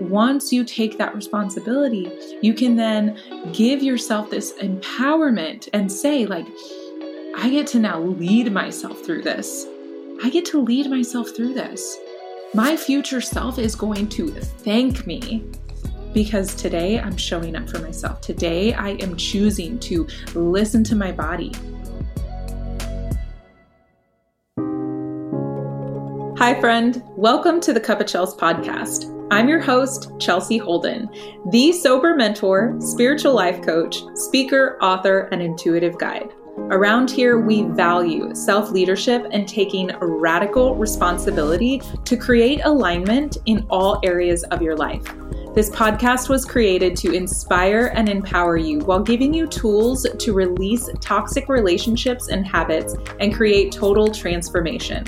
once you take that responsibility, you can then give yourself this empowerment and say, like, I get to now lead myself through this. I get to lead myself through this. My future self is going to thank me because today I'm showing up for myself. Today I am choosing to listen to my body. Hi, friend. Welcome to the Cup of Chels podcast. I'm your host, Chelsea Holden, the sober mentor, spiritual life coach, speaker, author, and intuitive guide. Around here, we value self leadership and taking radical responsibility to create alignment in all areas of your life. This podcast was created to inspire and empower you while giving you tools to release toxic relationships and habits and create total transformation.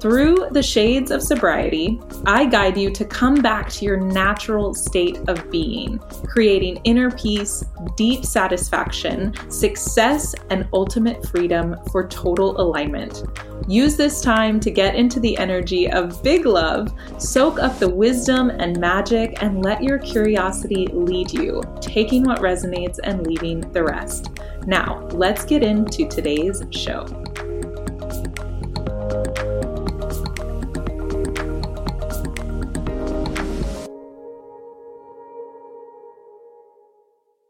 Through the shades of sobriety, I guide you to come back to your natural state of being, creating inner peace, deep satisfaction, success, and ultimate freedom for total alignment. Use this time to get into the energy of big love, soak up the wisdom and magic, and let your curiosity lead you, taking what resonates and leaving the rest. Now, let's get into today's show.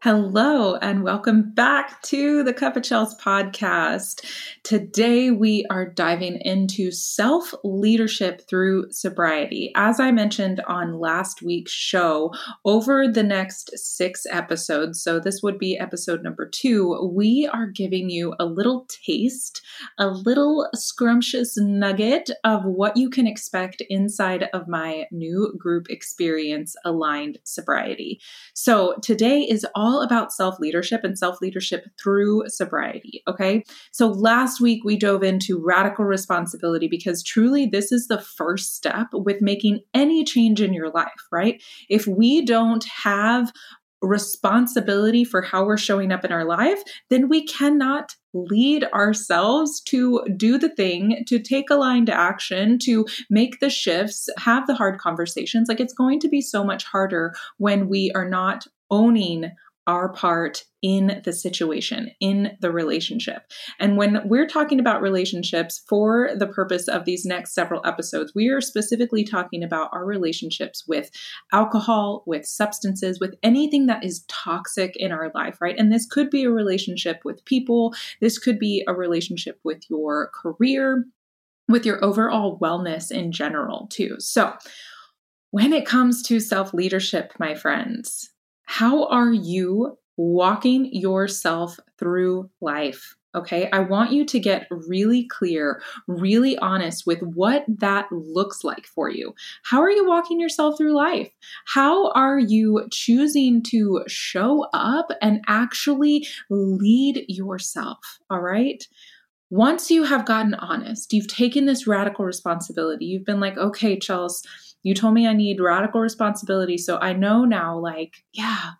Hello, and welcome back to the Cup of Chels podcast. Today, we are diving into self leadership through sobriety. As I mentioned on last week's show, over the next six episodes, so this would be episode number two, we are giving you a little taste, a little scrumptious nugget of what you can expect inside of my new group experience, Aligned Sobriety. So, today is all all about self leadership and self leadership through sobriety. Okay. So last week we dove into radical responsibility because truly this is the first step with making any change in your life, right? If we don't have responsibility for how we're showing up in our life, then we cannot lead ourselves to do the thing, to take aligned action, to make the shifts, have the hard conversations. Like it's going to be so much harder when we are not owning our part in the situation, in the relationship. And when we're talking about relationships for the purpose of these next several episodes, we are specifically talking about our relationships with alcohol, with substances, with anything that is toxic in our life, right? And this could be a relationship with people, this could be a relationship with your career, with your overall wellness in general, too. So, when it comes to self leadership, my friends, how are you walking yourself through life? Okay, I want you to get really clear, really honest with what that looks like for you. How are you walking yourself through life? How are you choosing to show up and actually lead yourself? All right. Once you have gotten honest, you've taken this radical responsibility, you've been like, okay, Chels, you told me I need radical responsibility. So I know now, like, yeah,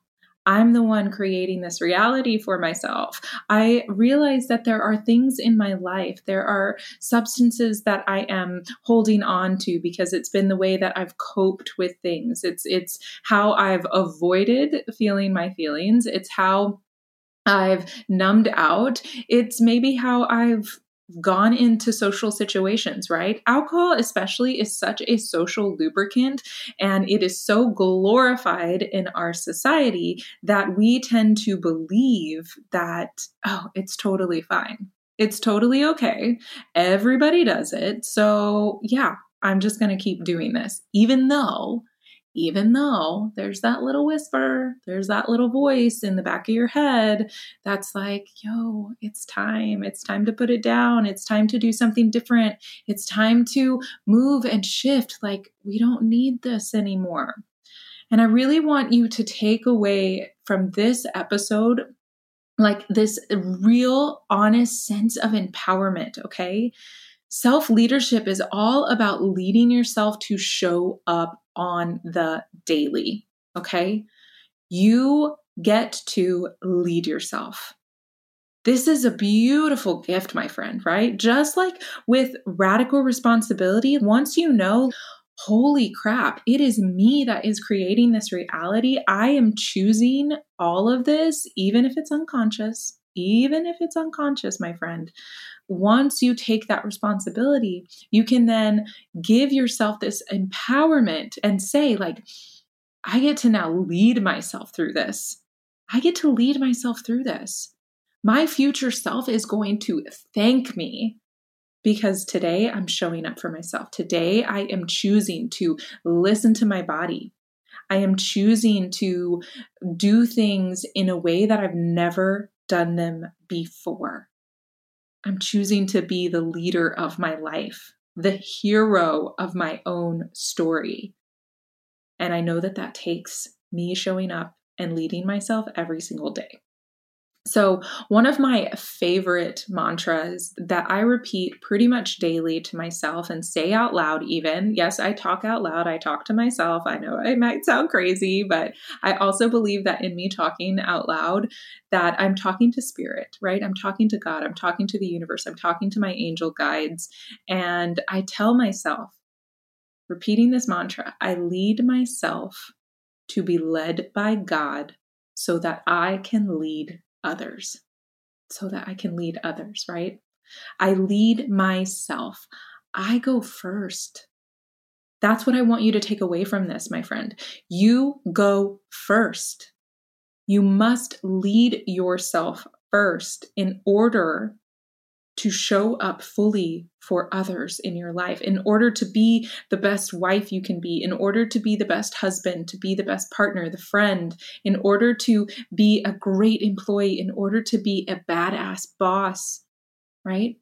I'm the one creating this reality for myself. I realize that there are things in my life, there are substances that I am holding on to because it's been the way that I've coped with things. It's it's how I've avoided feeling my feelings. It's how I've numbed out. It's maybe how I've gone into social situations, right? Alcohol, especially, is such a social lubricant and it is so glorified in our society that we tend to believe that, oh, it's totally fine. It's totally okay. Everybody does it. So, yeah, I'm just going to keep doing this, even though even though there's that little whisper, there's that little voice in the back of your head that's like, yo, it's time. It's time to put it down. It's time to do something different. It's time to move and shift. Like, we don't need this anymore. And I really want you to take away from this episode like this real, honest sense of empowerment, okay? Self leadership is all about leading yourself to show up on the daily. Okay. You get to lead yourself. This is a beautiful gift, my friend, right? Just like with radical responsibility, once you know, holy crap, it is me that is creating this reality. I am choosing all of this, even if it's unconscious, even if it's unconscious, my friend. Once you take that responsibility, you can then give yourself this empowerment and say, like, I get to now lead myself through this. I get to lead myself through this. My future self is going to thank me because today I'm showing up for myself. Today I am choosing to listen to my body. I am choosing to do things in a way that I've never done them before. I'm choosing to be the leader of my life, the hero of my own story. And I know that that takes me showing up and leading myself every single day. So, one of my favorite mantras that I repeat pretty much daily to myself and say out loud, even yes, I talk out loud, I talk to myself. I know it might sound crazy, but I also believe that in me talking out loud, that I'm talking to spirit, right? I'm talking to God, I'm talking to the universe, I'm talking to my angel guides. And I tell myself, repeating this mantra, I lead myself to be led by God so that I can lead others so that I can lead others, right? I lead myself. I go first. That's what I want you to take away from this, my friend. You go first. You must lead yourself first in order to show up fully for others in your life in order to be the best wife you can be, in order to be the best husband, to be the best partner, the friend, in order to be a great employee, in order to be a badass boss, right?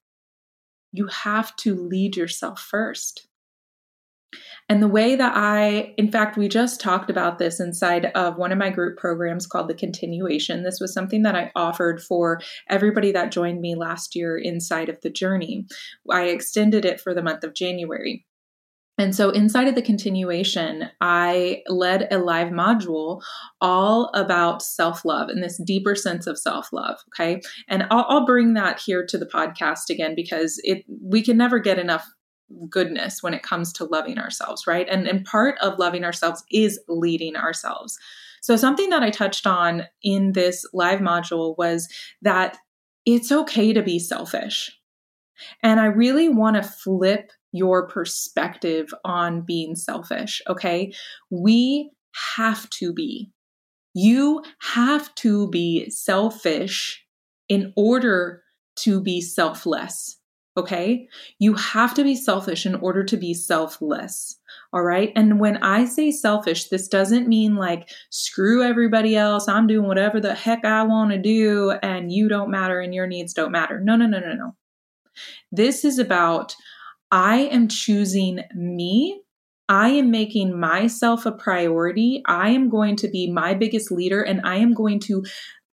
You have to lead yourself first. And the way that I, in fact, we just talked about this inside of one of my group programs called The Continuation. This was something that I offered for everybody that joined me last year inside of the journey. I extended it for the month of January. And so, inside of the continuation, I led a live module all about self love and this deeper sense of self love. Okay. And I'll, I'll, bring that here to the podcast again because it we can never get enough goodness when it comes to loving ourselves, right? And, and part of loving ourselves is leading ourselves. So, something that I touched on in this live module was that it's okay to be selfish. And I really want to flip your perspective on being selfish, okay? We have to be. You have to be selfish in order to be selfless. Okay. You have to be selfish in order to be selfless. All right. And when I say selfish, this doesn't mean like screw everybody else. I'm doing whatever the heck I want to do and you don't matter and your needs don't matter. No, no, no, no, no. This is about I am choosing me. I am making myself a priority. I am going to be my biggest leader and I am going to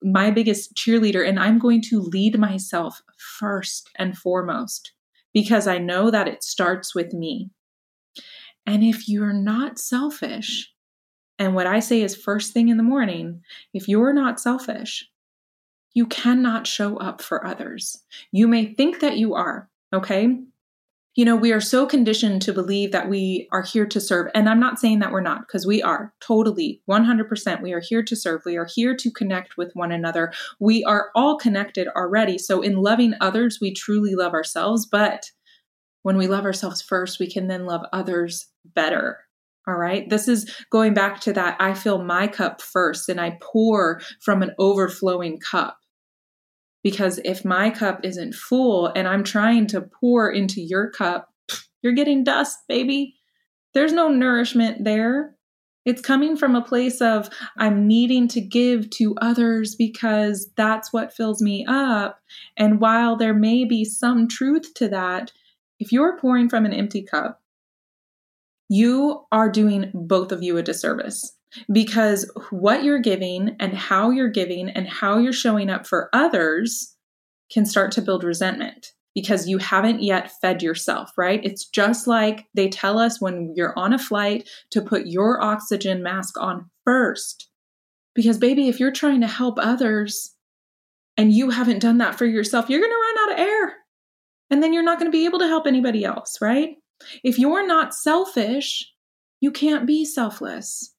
my biggest cheerleader and I'm going to lead myself first and foremost because I know that it starts with me. And if you're not selfish, and what I say is first thing in the morning, if you're not selfish, you cannot show up for others. You may think that you are, okay? You know, we are so conditioned to believe that we are here to serve. And I'm not saying that we're not, because we are totally 100%. We are here to serve. We are here to connect with one another. We are all connected already. So, in loving others, we truly love ourselves. But when we love ourselves first, we can then love others better. All right. This is going back to that I fill my cup first and I pour from an overflowing cup. Because if my cup isn't full and I'm trying to pour into your cup, you're getting dust, baby. There's no nourishment there. It's coming from a place of I'm needing to give to others because that's what fills me up. And while there may be some truth to that, if you're pouring from an empty cup, you are doing both of you a disservice because what you're giving and how you're giving and how you're showing up for others can start to build resentment because you haven't yet fed yourself, right? It's just like they tell us when you're on a flight to put your oxygen mask on first. Because, baby, if you're trying to help others and you haven't done that for yourself, you're going to run out of air. And then you're not going to be able to help anybody else, right? If you're not selfish, you can't be selfless.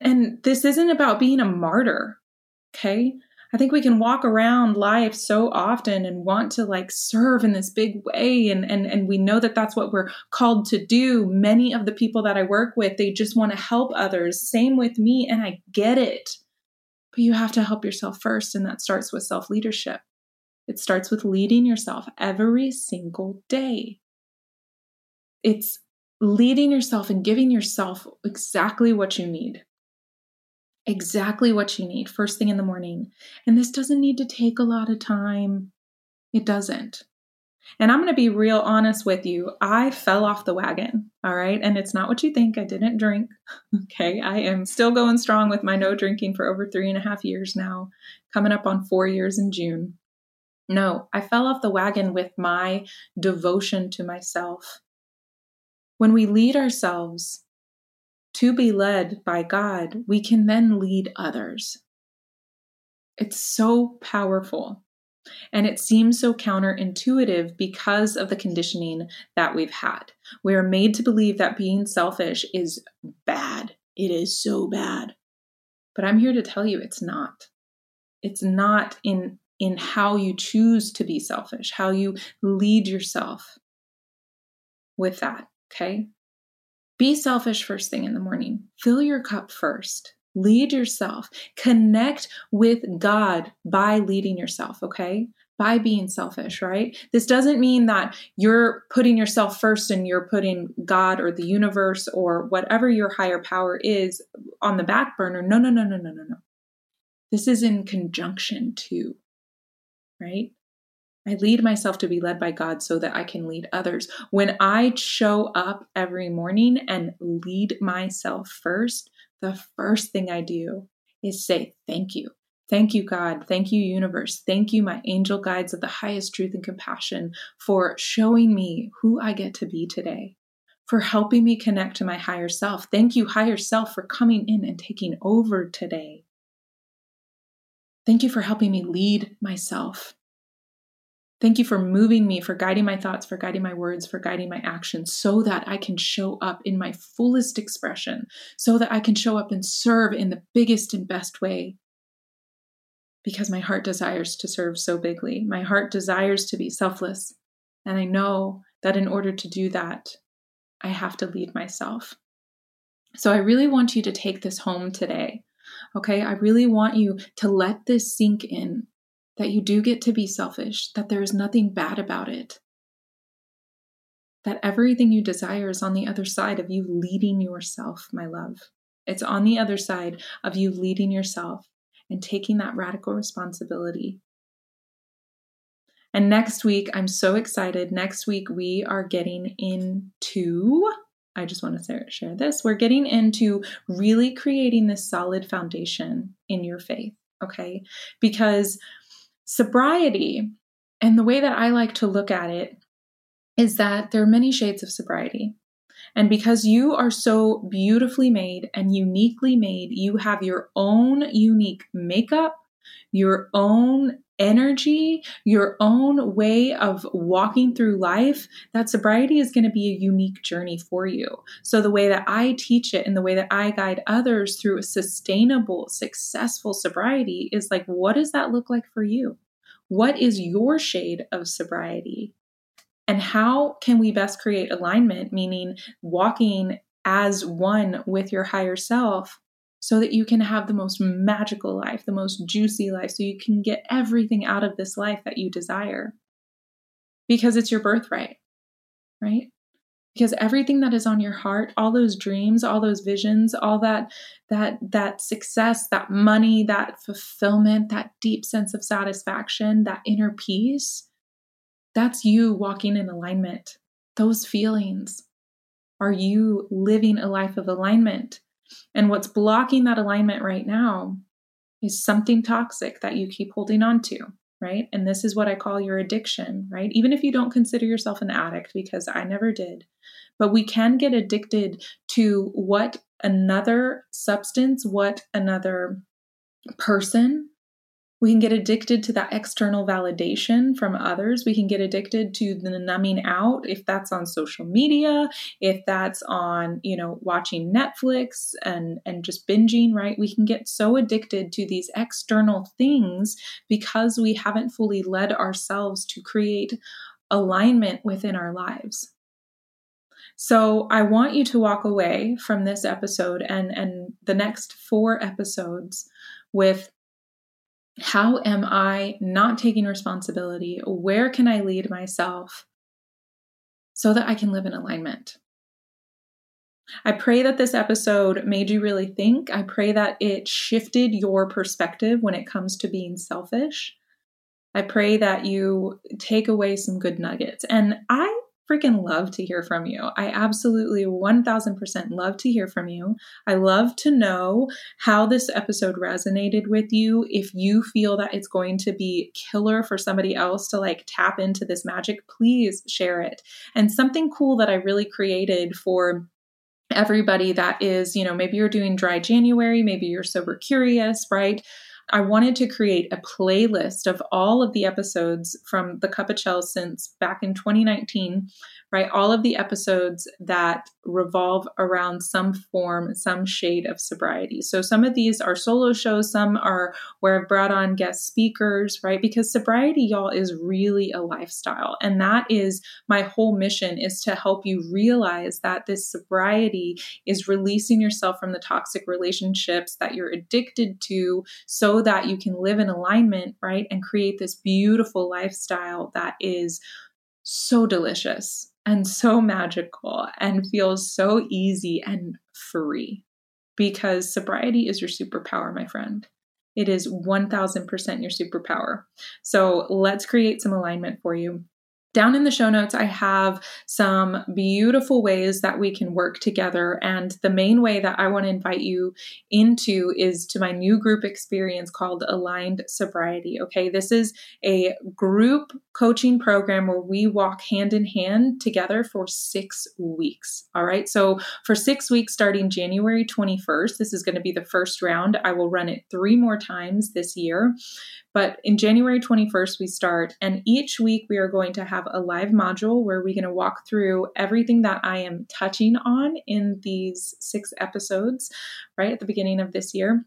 And this isn't about being a martyr, okay? I think we can walk around life so often and want to like serve in this big way and and and we know that that's what we're called to do. Many of the people that I work with, they just want to help others. Same with me and I get it. But you have to help yourself first and that starts with self-leadership. It starts with leading yourself every single day. It's leading yourself and giving yourself exactly what you need exactly what you need first thing in the morning. And this doesn't need to take a lot of time. It doesn't. And I'm going to be real honest with you. I fell off the wagon. All right. And it's not what you think. I didn't drink. Okay. I am still going strong with my no drinking for over three and a half years now, coming up on four years in June. No, I fell off the wagon with my devotion to myself. When we lead ourselves to be led by God, we can then lead others. It's so powerful. And it seems so counterintuitive because of the conditioning that we've had. We are made to believe that being selfish is bad. It is so bad. But I'm here to tell you it's not. It's not in in how you choose to be selfish, how you lead yourself with that, okay? Be selfish first thing in the morning. Fill your cup first. Lead yourself. Connect with God by leading yourself, okay? By being selfish, right? This doesn't mean that you're putting yourself first and you're putting God or the universe or whatever your higher power is on the back burner. No, no, no, no, no, no, no. This is in conjunction to, right? I lead myself to be led by God so that I can lead others. When I show up every morning and lead myself first, the first thing I do is say, Thank you. Thank you, God. Thank you, universe. Thank you, my angel guides of the highest truth and compassion, for showing me who I get to be today, for helping me connect to my higher self. Thank you, higher self, for coming in and taking over today. Thank you for helping me lead myself. Thank you for moving me, for guiding my thoughts, for guiding my words, for guiding my actions, so that I can show up in my fullest expression, so that I can show up and serve in the biggest and best way. Because my heart desires to serve so bigly. My heart desires to be selfless. And I know that in order to do that, I have to lead myself. So I really want you to take this home today. Okay, I really want you to let this sink in that you do get to be selfish, that there is nothing bad about it, that everything you desire is on the other side of you leading yourself, my love. It's on the other side of you leading yourself and taking that radical responsibility. And next week, I'm so excited. Next week, we are getting into, I just want to share this, we're getting into really creating this solid foundation in your faith, okay? Because sobriety, and the way that I like to look at it is that there are many shades of sobriety. And because you are so beautifully made and uniquely made, you have your own unique makeup, your own energy, your own way of walking through life, that sobriety is going to be a unique journey for you. So, the way that I teach it and the way that I guide others through a sustainable, successful sobriety is like, what does that look like for you? What is your shade of sobriety? And how can we best create alignment, meaning walking as one with your higher self so that you can have the most magical life, the most juicy life, so you can get everything out of this life that you desire? Because it's your birthright, right? because everything that is on your heart all those dreams all those visions all that that that success that money that fulfillment that deep sense of satisfaction that inner peace that's you walking in alignment those feelings are you living a life of alignment and what's blocking that alignment right now is something toxic that you keep holding on to right? And this is what I call your addiction, right? Even if you don't consider yourself an addict, because I never did, but we can get addicted to what another substance, what another person We can get addicted to that external validation from others. We can get addicted to the numbing out if that's on social media, if that's on, you know, watching Netflix and and just binging, right? We can get so addicted to these external things because we haven't fully led ourselves to create alignment within our lives. So I want you to walk away from this episode and and the next 4 episodes with how am I not taking responsibility? Where can I lead myself so that I can live in alignment? I pray that this episode made you really think. I pray that it shifted your perspective when it comes to being selfish. I pray that you take away some good nuggets. And I freaking love to hear from you. I absolutely 1000% love to hear from you. I love to know how this episode resonated with you. If you feel that it's going to be killer for somebody else to like tap into this magic, please share it. And something cool that I really created for everybody that is, you know, maybe you're doing dry January, maybe you're sober curious, right? I wanted to create a playlist of all of the episodes from the Cup of Chels since back in 2019 right? All of the episodes that revolve around some form, some shade of sobriety. So some of these are solo shows, some are where I've brought on guest speakers, right? Because sobriety, y'all, is really a lifestyle. And that is my whole mission is to help you realize that this sobriety is releasing yourself from the toxic relationships that you're addicted to so that you can live in alignment, right? And create this beautiful lifestyle that is so delicious and so magical and feels so easy and free because sobriety is your superpower, my friend. It is 1000% your superpower. So let's create some alignment for you. Down in the show notes, I have some beautiful ways that we can work together. And the main way that I want to invite you into is to my new group experience called Aligned Sobriety. Okay, this is a group coaching program where we walk hand in hand together for six weeks. All right, so for six weeks starting January 21st, this is going to be the first round. I will run it three more times this year. But in January 21st, we start, and each week we are going to have a live module where we're going to walk through everything that I am touching on in these six episodes, right at the beginning of this year.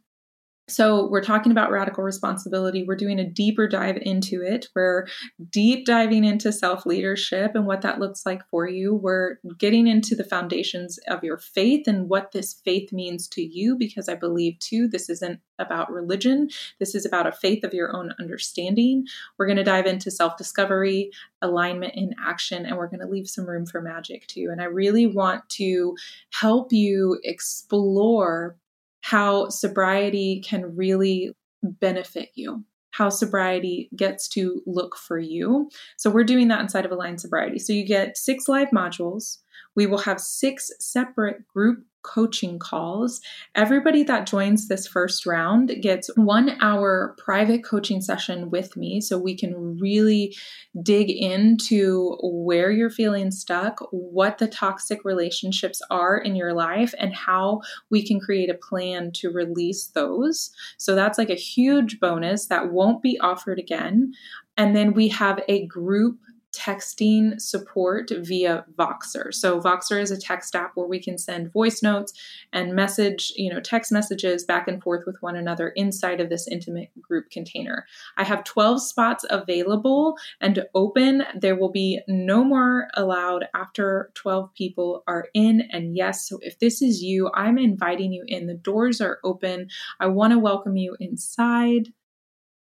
So, we're talking about radical responsibility. We're doing a deeper dive into it. We're deep diving into self leadership and what that looks like for you. We're getting into the foundations of your faith and what this faith means to you, because I believe too, this isn't about religion. This is about a faith of your own understanding. We're going to dive into self discovery, alignment in action, and we're going to leave some room for magic too. And I really want to help you explore how sobriety can really benefit you how sobriety gets to look for you. So, we're doing that inside of Aligned Sobriety. So, you get six live modules. We will have six separate group coaching calls. Everybody that joins this first round gets one hour private coaching session with me so we can really dig into where you're feeling stuck, what the toxic relationships are in your life, and how we can create a plan to release those. So that's like a huge bonus that won't be offered again. And then we have a group texting support via Voxer. So Voxer is a text app where we can send voice notes and message, you know, text messages back and forth with one another inside of this intimate group container. I have 12 spots available and open. There will be no more allowed after 12 people are in. And yes, so if this is you, I'm inviting you in. The doors are open. I want to welcome you inside.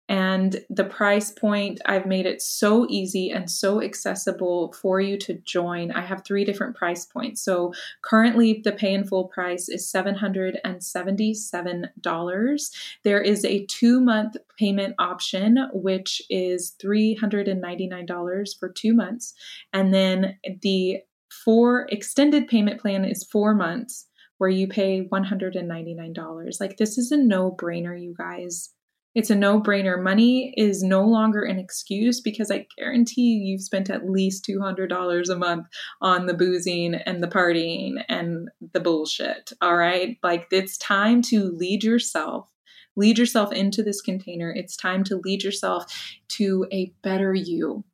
And the price point, I've made it so easy and so accessible for you to join. I have three different price points. So currently, the pay in full price is $777. There is a two month payment option, which is $399 for two months. And then the four extended payment plan is four months where you pay $199. Like, this is a no brainer, you guys it's a no brainer. Money is no longer an excuse because I guarantee you've spent at least $200 a month on the boozing and the partying and the bullshit. All right. Like it's time to lead yourself, lead yourself into this container. It's time to lead yourself to a better you,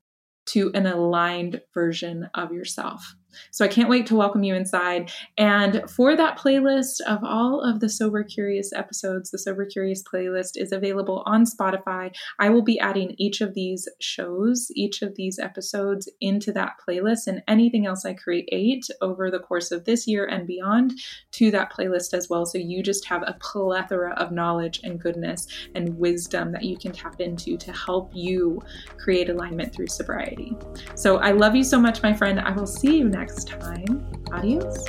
to an aligned version of yourself. So I can't wait to welcome you inside. And for that playlist of all of the Sober Curious episodes, the Sober Curious playlist is available on Spotify. I will be adding each of these shows, each of these episodes into that playlist and anything else I create over the course of this year and beyond to that playlist as well. So you just have a plethora of knowledge and goodness and wisdom that you can tap into to help you create alignment through sobriety. So I love you so much, my friend. I will see you next next time. Adios.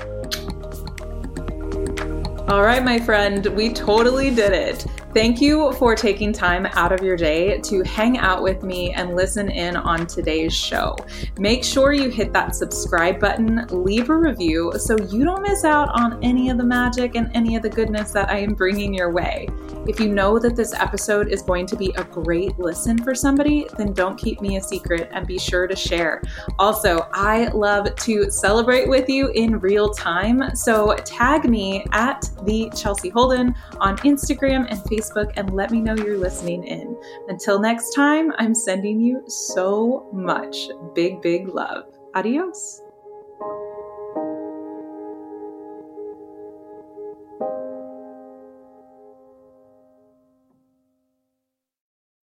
All right, my friend, we totally did it. Thank you for taking time out of your day to hang out with me and listen in on today's show. Make sure you hit that subscribe button, leave a review so you don't miss out on any of the magic and any of the goodness that I am bringing your way. If you know that this episode is going to be a great listen for somebody, then don't keep me a secret and be sure to share. Also, I love to celebrate with you in real time. So tag me at the Chelsea Holden on Instagram and Facebook and let me know you're listening in. Until next time, I'm sending you so much big, big love. Adios.